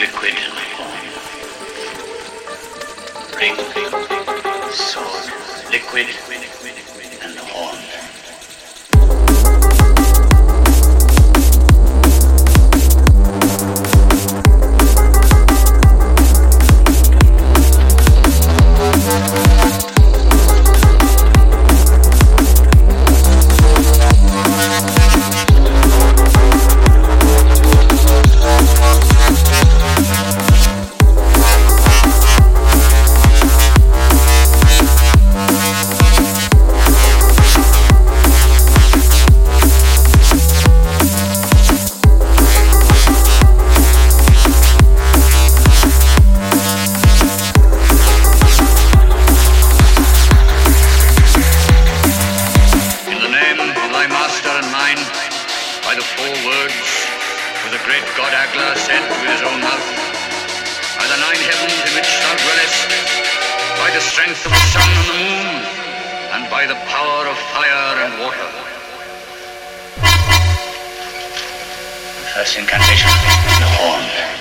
liquid form. Ring, sword, liquid. By the four words which the great god Agla said with his own mouth, by the nine heavens in which thou dwellest, by the strength of the sun and the moon, and by the power of fire and water. The first incantation, the horn.